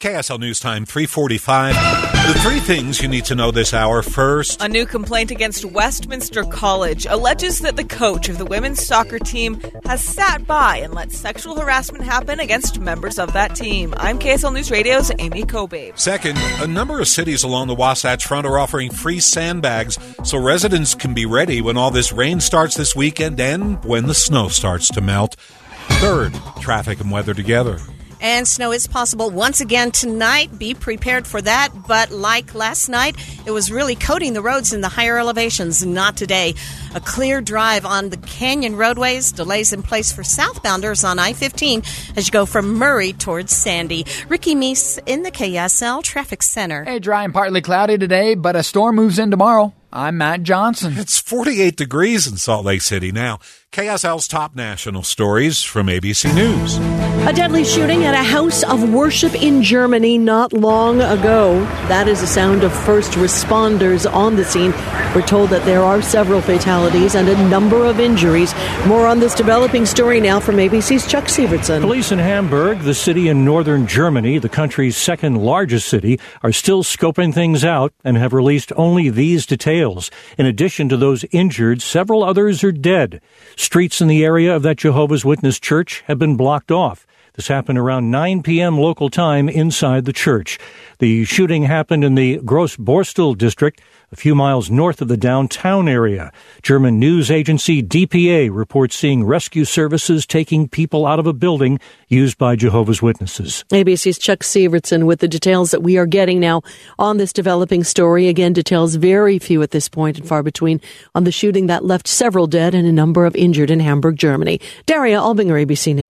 KSL News Time 345. The three things you need to know this hour. First, A new complaint against Westminster College alleges that the coach of the women's soccer team has sat by and let sexual harassment happen against members of that team. I'm KSL News Radio's Amy Kobe. Second, a number of cities along the Wasatch Front are offering free sandbags so residents can be ready when all this rain starts this weekend and when the snow starts to melt. Third, traffic and weather together. And snow is possible once again tonight. Be prepared for that. But like last night, it was really coating the roads in the higher elevations. Not today. A clear drive on the canyon roadways. Delays in place for southbounders on I 15 as you go from Murray towards Sandy. Ricky Meese in the KSL Traffic Center. Hey, dry and partly cloudy today, but a storm moves in tomorrow. I'm Matt Johnson. It's 48 degrees in Salt Lake City now. KSL's top national stories from ABC News. A deadly shooting at a house of worship in Germany not long ago. That is the sound of first responders on the scene. We're told that there are several fatalities and a number of injuries. More on this developing story now from ABC's Chuck Sivertsen. Police in Hamburg, the city in northern Germany, the country's second largest city, are still scoping things out and have released only these details. In addition to those injured, several others are dead. Streets in the area of that Jehovah's Witness church have been blocked off. This happened around 9 p.m. local time inside the church. The shooting happened in the Gross Grossborstel district, a few miles north of the downtown area. German news agency DPA reports seeing rescue services taking people out of a building used by Jehovah's Witnesses. ABC's Chuck Sivertsen with the details that we are getting now on this developing story. Again, details very few at this point and far between on the shooting that left several dead and a number of injured in Hamburg, Germany. Daria Albinger, ABC News.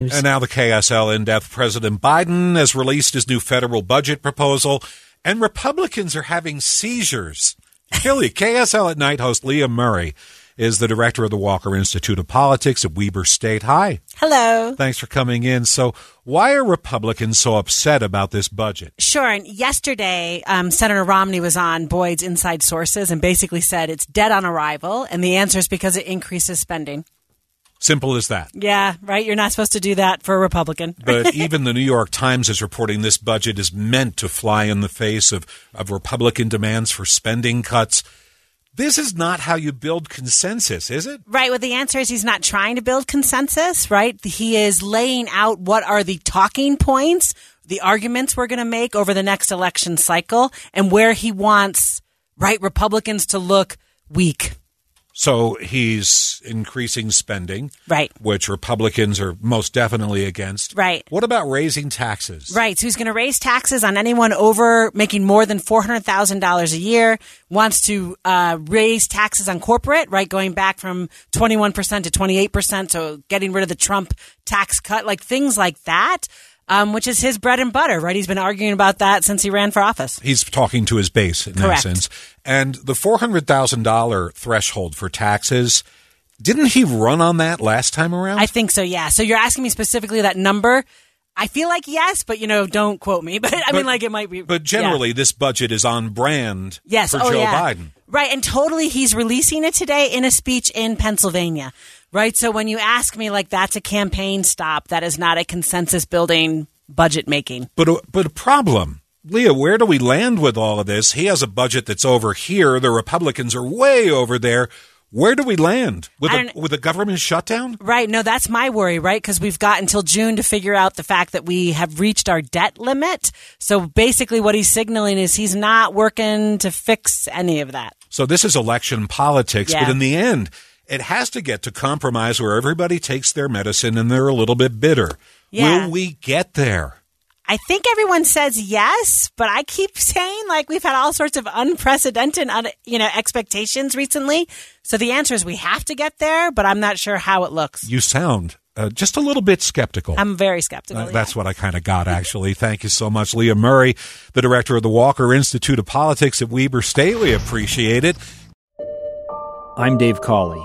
And now the KSL in depth. President Biden has released his new federal budget proposal, and Republicans are having seizures. Really, KSL at night host Leah Murray is the director of the Walker Institute of Politics at Weber State. Hi. Hello. Thanks for coming in. So, why are Republicans so upset about this budget? Sure. And yesterday, um, Senator Romney was on Boyd's Inside Sources and basically said it's dead on arrival. And the answer is because it increases spending. Simple as that. Yeah, right. You're not supposed to do that for a Republican. But even the New York Times is reporting this budget is meant to fly in the face of, of Republican demands for spending cuts. This is not how you build consensus, is it? Right. Well, the answer is he's not trying to build consensus, right? He is laying out what are the talking points, the arguments we're going to make over the next election cycle, and where he wants, right, Republicans to look weak. So he's increasing spending, Right. which Republicans are most definitely against. Right. What about raising taxes? Right. So he's going to raise taxes on anyone over making more than $400,000 a year, wants to uh, raise taxes on corporate, right? Going back from 21% to 28%. So getting rid of the Trump tax cut, like things like that, um, which is his bread and butter, right? He's been arguing about that since he ran for office. He's talking to his base in Correct. essence. And the $400,000 threshold for taxes, didn't he run on that last time around? I think so, yeah. So you're asking me specifically that number. I feel like yes, but you know, don't quote me. But I But- mean, like it might be. But generally, this budget is on brand Yes. for oh, Joe yeah. Biden. Right. And totally, he's releasing it today in a speech in Pennsylvania. Right. So when you ask me, like, that's a campaign stop, that is not a consensus building budget making. But a, but a problem, Leah. Where do we land with all of this? He has a budget that's over here. The Republicans are way over there. Where do we land with a, with a government shutdown? Right. No, that's my worry, right? Because we've got until June to figure out the fact that we have reached our debt limit. So basically, what he's signaling is he's not working to fix any of that. So this is election politics, but in the end, it has to get to compromise where everybody takes their medicine and they're a little bit bitter. Yeah. Will we get there? I think everyone says yes, but I keep saying like we've had all sorts of unprecedented, you know, expectations recently. So the answer is we have to get there, but I'm not sure how it looks. You sound uh, just a little bit skeptical. I'm very skeptical. Uh, that's what I kind of got, actually. Thank you so much, Leah Murray, the director of the Walker Institute of Politics at Weber State. We appreciate it. I'm Dave Cawley,